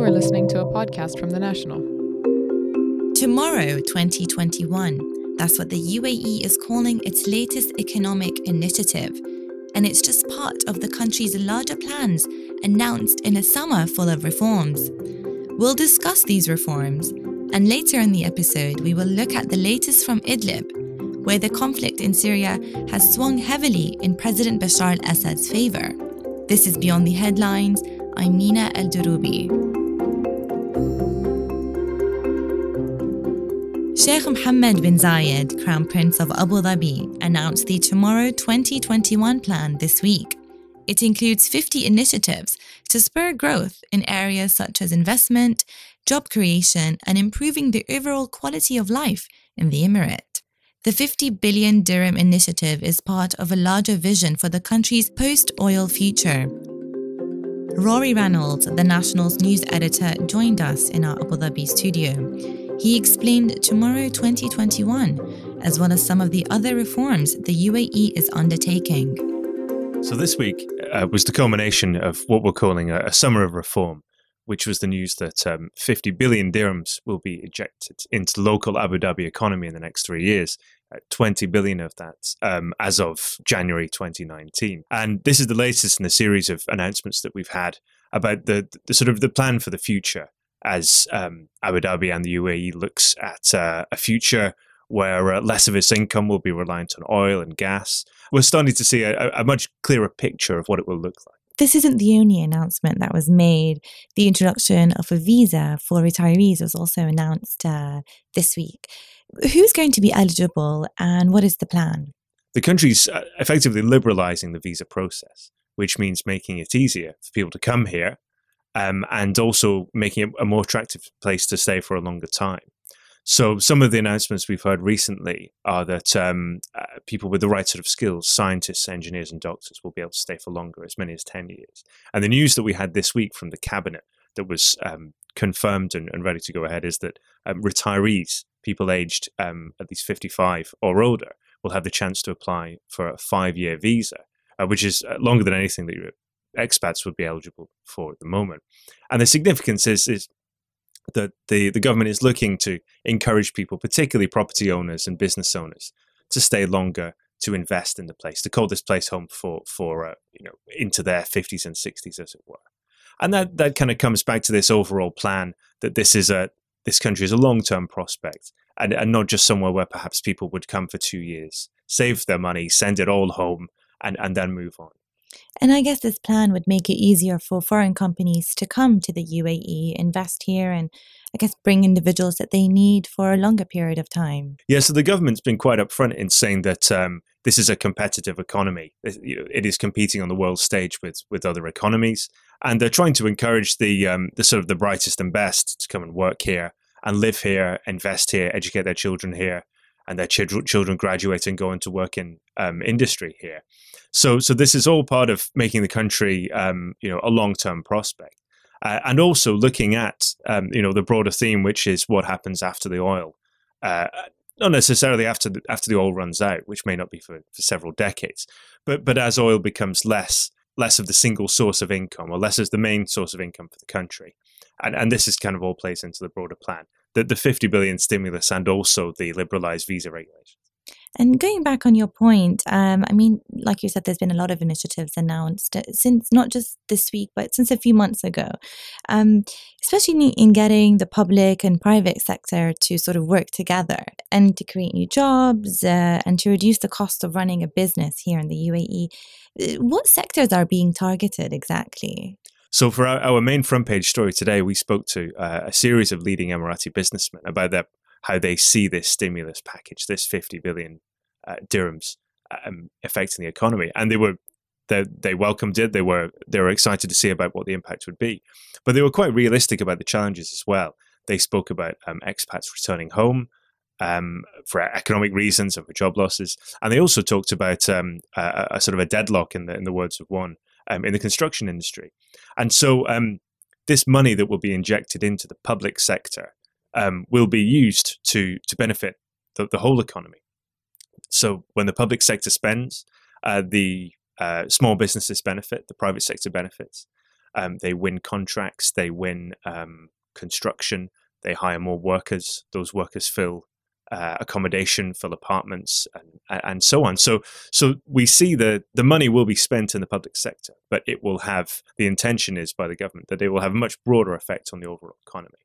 You are listening to a podcast from The National. Tomorrow, 2021. That's what the UAE is calling its latest economic initiative. And it's just part of the country's larger plans announced in a summer full of reforms. We'll discuss these reforms, and later in the episode, we will look at the latest from Idlib, where the conflict in Syria has swung heavily in President Bashar al Assad's favor. This is Beyond the Headlines. I'm Mina Aldroubi. Sheikh Mohammed bin Zayed, Crown Prince of Abu Dhabi, announced the Tomorrow 2021 plan this week. It includes 50 initiatives to spur growth in areas such as investment, job creation, and improving the overall quality of life in the Emirate. The 50 billion dirham initiative is part of a larger vision for the country's post oil future. Rory Reynolds, the National's news editor, joined us in our Abu Dhabi studio. He explained Tomorrow 2021, as well as some of the other reforms the UAE is undertaking. So, this week uh, was the culmination of what we're calling a, a summer of reform which was the news that um, 50 billion dirhams will be ejected into local Abu Dhabi economy in the next three years. Uh, 20 billion of that um, as of January 2019. And this is the latest in a series of announcements that we've had about the, the sort of the plan for the future as um, Abu Dhabi and the UAE looks at uh, a future where uh, less of its income will be reliant on oil and gas. We're starting to see a, a much clearer picture of what it will look like this isn't the only announcement that was made. The introduction of a visa for retirees was also announced uh, this week. Who's going to be eligible and what is the plan? The country's uh, effectively liberalizing the visa process, which means making it easier for people to come here um, and also making it a more attractive place to stay for a longer time. So some of the announcements we've heard recently are that um, uh, people with the right sort of skills, scientists, engineers, and doctors, will be able to stay for longer, as many as ten years. And the news that we had this week from the cabinet that was um, confirmed and, and, ready to go ahead is that um, retirees, people aged um, at least fifty-five or older, will have the chance to apply for a five-year visa, uh, which is uh, longer than anything that expats would be eligible for at the moment. And the significance is, is that the, the government is looking to encourage people, particularly property owners and business owners, to stay longer, to invest in the place, to call this place home for for uh, you know into their fifties and sixties, as it were. And that that kind of comes back to this overall plan that this is a this country is a long term prospect, and and not just somewhere where perhaps people would come for two years, save their money, send it all home, and and then move on. And I guess this plan would make it easier for foreign companies to come to the UAE, invest here, and I guess bring individuals that they need for a longer period of time. Yeah, so the government's been quite upfront in saying that um, this is a competitive economy. It is competing on the world stage with with other economies, and they're trying to encourage the um, the sort of the brightest and best to come and work here and live here, invest here, educate their children here, and their ch- children graduate and go into work in um, industry here. So, so this is all part of making the country, um, you know, a long-term prospect, uh, and also looking at, um, you know, the broader theme, which is what happens after the oil. Uh, not necessarily after the, after the oil runs out, which may not be for, for several decades, but but as oil becomes less less of the single source of income, or less as the main source of income for the country, and and this is kind of all plays into the broader plan, the the fifty billion stimulus and also the liberalised visa regulations. And going back on your point, um, I mean, like you said, there's been a lot of initiatives announced uh, since not just this week, but since a few months ago, um, especially in getting the public and private sector to sort of work together and to create new jobs uh, and to reduce the cost of running a business here in the UAE. Uh, what sectors are being targeted exactly? So, for our, our, main front page story today, we spoke to uh, a series of leading Emirati businessmen about their how they see this stimulus package, this 50 billion uh, dirhams um, affecting the economy. And they were they, they welcomed it. They were they were excited to see about what the impact would be, but they were quite realistic about the challenges as well. They spoke about um, expats returning home um, for economic reasons and for job losses, and they also talked about um, a, a, sort of a deadlock in the in the words of one um, in the construction industry. And so um, this money that will be injected into the public sector um, will be used to to benefit the, the, whole economy. So when the public sector spends, uh, the uh, small businesses benefit, the private sector benefits, Um, they win contracts, they win um, construction, they hire more workers. Those workers fill uh, accommodation, fill apartments, and and so on. So so we see that the money will be spent in the public sector, but it will have the intention is by the government that it will have a much broader effect on the overall economy.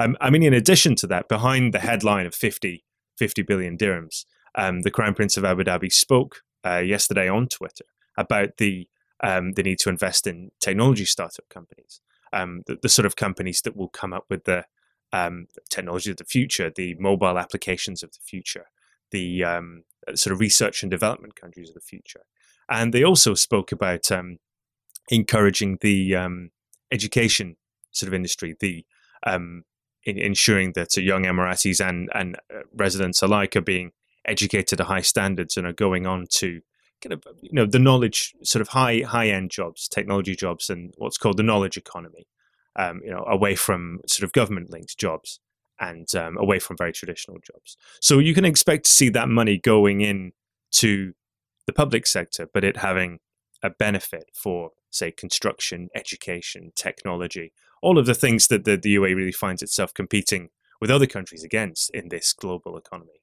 Um, I mean, in addition to that, behind the headline of 50, 50 billion dirhams, um, the Crown Prince of Abu Dhabi spoke uh, yesterday on Twitter about the um, the need to invest in technology startup companies, um, the, the, sort of companies that will come up with the um, technology of the future, the mobile applications of the future, the um, sort of research and development countries of the future. And they also spoke about um, encouraging the education sort of industry, the in ensuring that young Emiratis and and uh, residents alike are being educated to high standards and are going on to kind of you know the knowledge sort of high high end jobs, technology jobs, and what's called the knowledge economy um, you know, away from sort of government linked jobs and um, away from very traditional jobs. So you can expect to see that money going in to the public sector, but it having a benefit for, say, construction, education, technology, all of the things that the, the UAE really finds itself competing with other countries against in this global economy.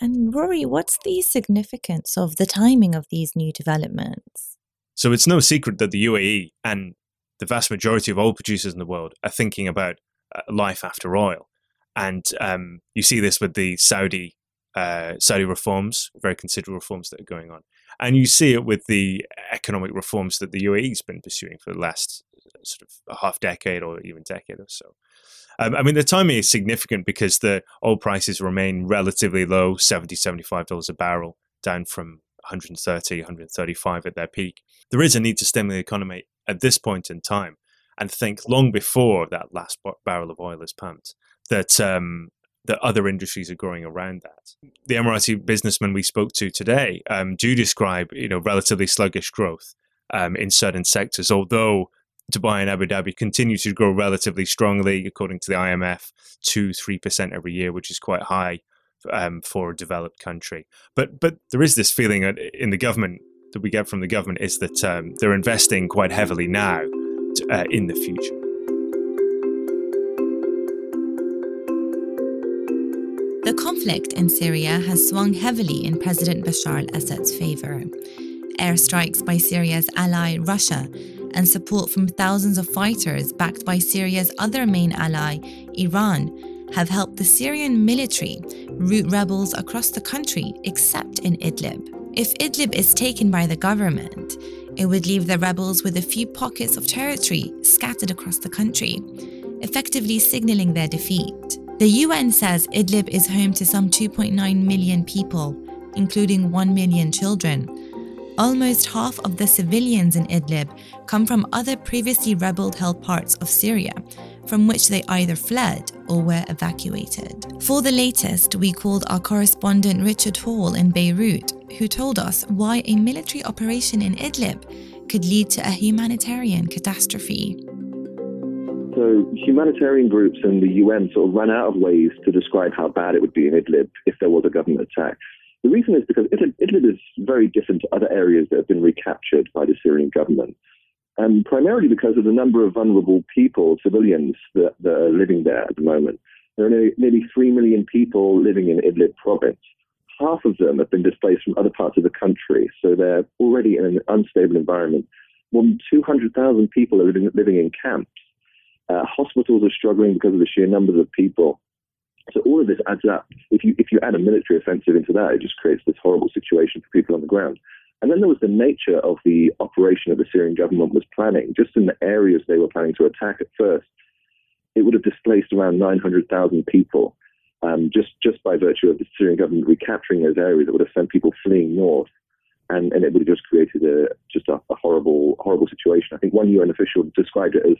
And Rory, what's the significance of the timing of these new developments? So it's no secret that the UAE and the vast majority of oil producers in the world are thinking about uh, life after oil. And um, you see this with the Saudi uh, Saudi reforms, very considerable reforms that are going on, and you see it with the economic reforms that the UAE's been pursuing for the last uh, sort of a half decade or even decade or so. Um, I mean, the timing is significant because the oil prices remain relatively low, 70 $75 a barrel, down from 130, 135 at their peak. There is a need to stimulate the economy at this point in time and think long before that last barrel of oil is pumped that um, that other industries are growing around that. The Emirati businessmen we spoke to today um, do describe you know relatively sluggish growth um, in certain sectors, although Dubai and Abu Dhabi continue to grow relatively strongly, according to the IMF, two three percent every year, which is quite high um, for a developed country. But but there is this feeling in the government that we get from the government is that um, they're investing quite heavily now to, uh, in the future. The conflict in Syria has swung heavily in President Bashar al Assad's favor. Airstrikes by Syria's ally Russia and support from thousands of fighters backed by Syria's other main ally, Iran, have helped the Syrian military root rebels across the country except in Idlib. If Idlib is taken by the government, it would leave the rebels with a few pockets of territory scattered across the country, effectively signaling their defeat. The UN says Idlib is home to some 2.9 million people, including 1 million children. Almost half of the civilians in Idlib come from other previously rebel held parts of Syria, from which they either fled or were evacuated. For the latest, we called our correspondent Richard Hall in Beirut, who told us why a military operation in Idlib could lead to a humanitarian catastrophe. So, humanitarian groups and the UN sort of ran out of ways to describe how bad it would be in Idlib if there was a government attack. The reason is because Idlib, Idlib is very different to other areas that have been recaptured by the Syrian government and primarily because of the number of vulnerable people, civilians that, that are living there at the moment. There are nearly, nearly 3 million people living in Idlib province. Half of them have been displaced from other parts of the country, so they're already in an unstable environment. More than 200,000 people are living, living in camps. Uh, hospitals are struggling because of the sheer numbers of people. So all of this adds up. If you if you add a military offensive into that, it just creates this horrible situation for people on the ground. And then there was the nature of the operation that the Syrian government was planning. Just in the areas they were planning to attack at first, it would have displaced around 900,000 people. Um, just just by virtue of the Syrian government recapturing those areas, it would have sent people fleeing north, and, and it would have just created a just a, a horrible horrible situation. I think one UN official described it as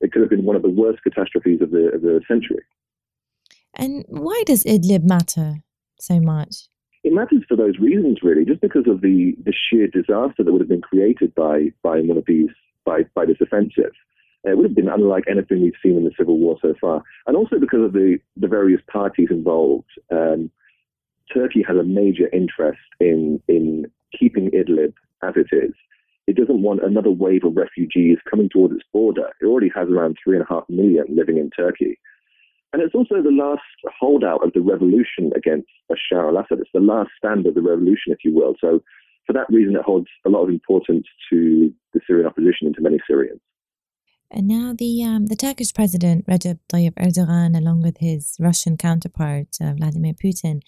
it could have been one of the worst catastrophes of the of the century. And why does Idlib matter so much? It matters for those reasons, really, just because of the, the sheer disaster that would have been created by, by one of these, by, by this offensive. It would have been unlike anything we've seen in the civil war so far. And also because of the, the various parties involved. Um, Turkey has a major interest in, in keeping Idlib as it is. it doesn't want another wave of refugees coming towards its border. It already has around three and a half million living in Turkey. And it's also the last holdout of the revolution against Bashar al Assad. It's the last stand of the revolution, if you will. So, for that reason, it holds a lot of importance to the Syrian opposition and to many Syrians. And now the um, the Turkish president Recep Tayyip Erdogan, along with his Russian counterpart uh, Vladimir Putin,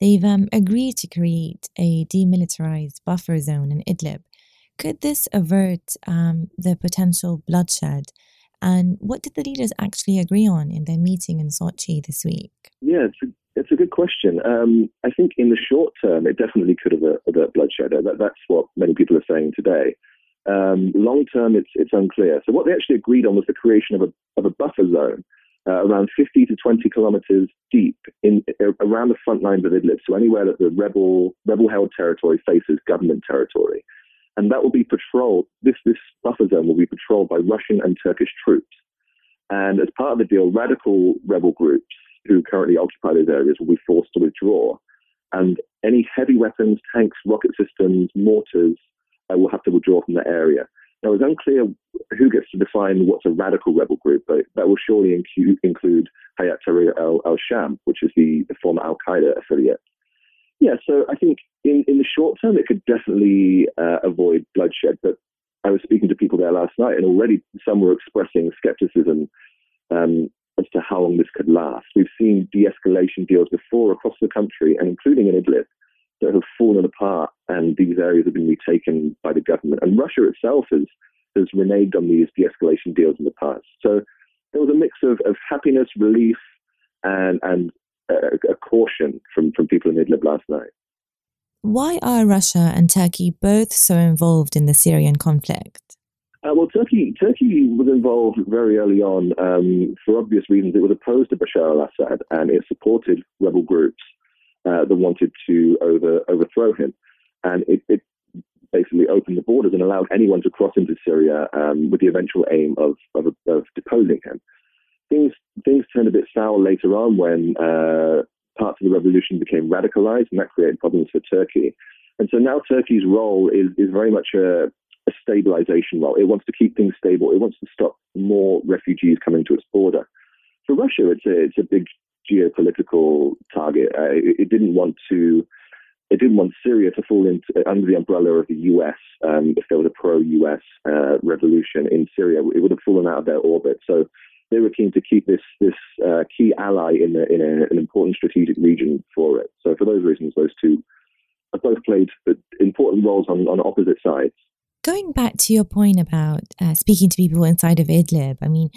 they've um, agreed to create a demilitarized buffer zone in Idlib. Could this avert um, the potential bloodshed and what did the leaders actually agree on in their meeting in Sochi this week? Yeah, it's a, it's a good question. Um, I think in the short term, it definitely could avert, avert bloodshed. That, that's what many people are saying today. Um, long term, it's it's unclear. So what they actually agreed on was the creation of a of a buffer zone uh, around 50 to 20 kilometers deep in around the front lines of Idlib. So anywhere that the rebel rebel held territory faces government territory and that will be patrolled. This this buffer zone will be patrolled by Russian and Turkish troops. And as part of the deal, radical rebel groups who currently occupy those areas will be forced to withdraw, and any heavy weapons, tanks, rocket systems, mortars uh, will have to withdraw from the area. Now, it's unclear who gets to define what's a radical rebel group, but that will surely include, include Hayat Tahrir al-Sham, which is the, the former Al Qaeda affiliate. So I think in, in the short term, it could definitely uh, avoid bloodshed. But I was speaking to people there last night, and already some were expressing skepticism um, as to how long this could last. We've seen de escalation deals before across the country, and including in Idlib, that have fallen apart, and these areas have been retaken by the government. And Russia itself has, has reneged on these de escalation deals in the past. So there was a mix of, of happiness, relief, and, and a, a caution from, from people in Idlib last night. Why are Russia and Turkey both so involved in the Syrian conflict? Uh, well, Turkey Turkey was involved very early on um, for obvious reasons. It was opposed to Bashar al-Assad and it supported rebel groups uh, that wanted to over, overthrow him, and it, it, basically opened the borders and allowed anyone to cross into Syria um, with the eventual aim of, of, of deposing him things things turned a bit sour later on when uh, parts of the revolution became radicalized, and that created problems for Turkey. And so now Turkey's role is is very much a, a stabilization role. It wants to keep things stable. It wants to stop more refugees coming to its border. For Russia, it's a it's a big geopolitical target. Uh, it, it, didn't want to. It didn't want Syria to fall into, under the umbrella of the U.S. Um, if there was a pro-U.S. Uh, revolution in Syria, it would have fallen out of their orbit. So they were keen to keep this this uh, key ally in, in a, an important strategic region for it. So for those reasons, those two have both played important roles on, on opposite sides. Going back to your point about uh, speaking to people inside of Idlib, I mean,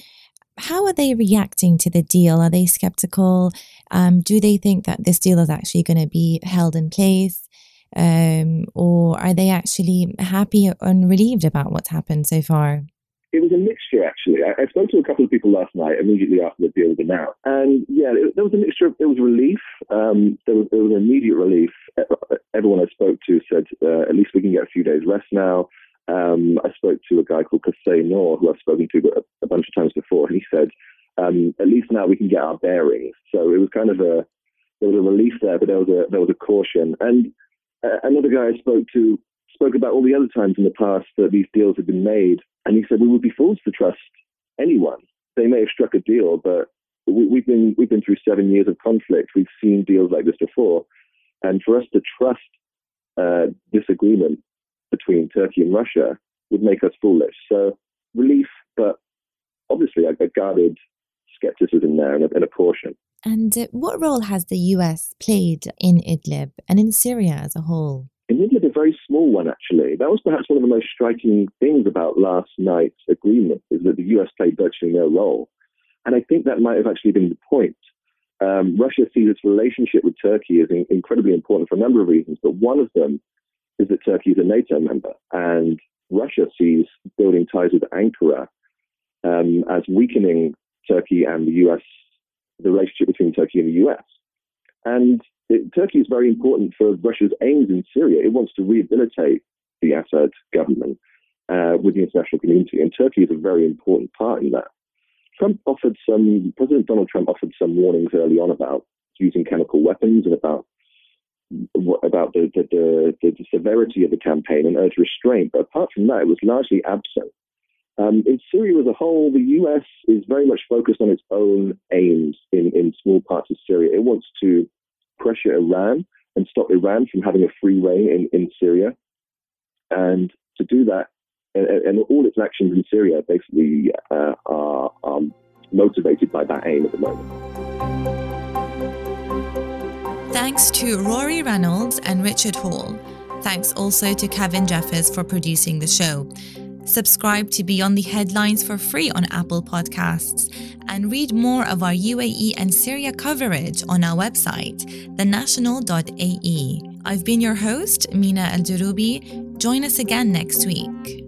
how are they reacting to the deal? Are they skeptical? Um, do they think that this deal is actually going to be held in place? Um, or are they actually happy and relieved about what's happened so far? It was a mixture actually. I, I, spoke to a couple of people last night immediately after the deal was announced, and yeah, it, there was a mixture. Of, there was relief. Um, there was there was immediate relief. Everyone I spoke to said uh, at least we can get a few days rest now. Um, I spoke to a guy called Qusay Noor, who I've spoken to a, a, bunch of times before, and he said um, at least now we can get our bearings. So it was kind of a there was a relief there, but there was a there was a caution. And uh, another guy I spoke to spoke about all the other times in the past that these deals had been made and he said, we would be fools to trust anyone. They may have struck a deal, but we, have been we've been through seven years of conflict. We've seen deals like this before, and for us to trust uh, this agreement between Turkey and Russia would make us foolish. So relief, but obviously a, a guarded skepticism there and a, and a caution. And uh, what role has the US played in Idlib and in Syria as a whole? In Idlib, a very small one, actually. That was perhaps one of the most striking things about last night's agreement, is that the US played virtually no role. And I think that might have actually been the point. Um, Russia sees its relationship with Turkey as in, incredibly important for a number of reasons, but one of them is that Turkey is a NATO member, and Russia sees building ties with Ankara um, as weakening Turkey and the US, the relationship between Turkey and the US. And it, Turkey is very important for Russia's aims in Syria. It wants to rehabilitate the Assad government uh, with the international community, and Turkey is a very important part in that. Trump offered some, President Donald Trump offered some warnings early on about using chemical weapons and about about the, the, the, the, severity of the campaign and urged restraint. But apart from that, it was largely absent. Um, in Syria as a whole, the US is very much focused on its own aims in, in small parts of Syria. It wants to pressure Iran and stop Iran from having a free reign in, in Syria. And to do that, and, and all its actions in Syria basically uh, are, are motivated by that aim at the moment. Thanks to Rory Reynolds and Richard Hall. Thanks also to Kevin Jeffers for producing the show. Subscribe to Beyond the Headlines for free on Apple Podcasts and read more of our UAE and Syria coverage on our website, thenational.ae. I've been your host, Mina Aldroubi. Join us again next week.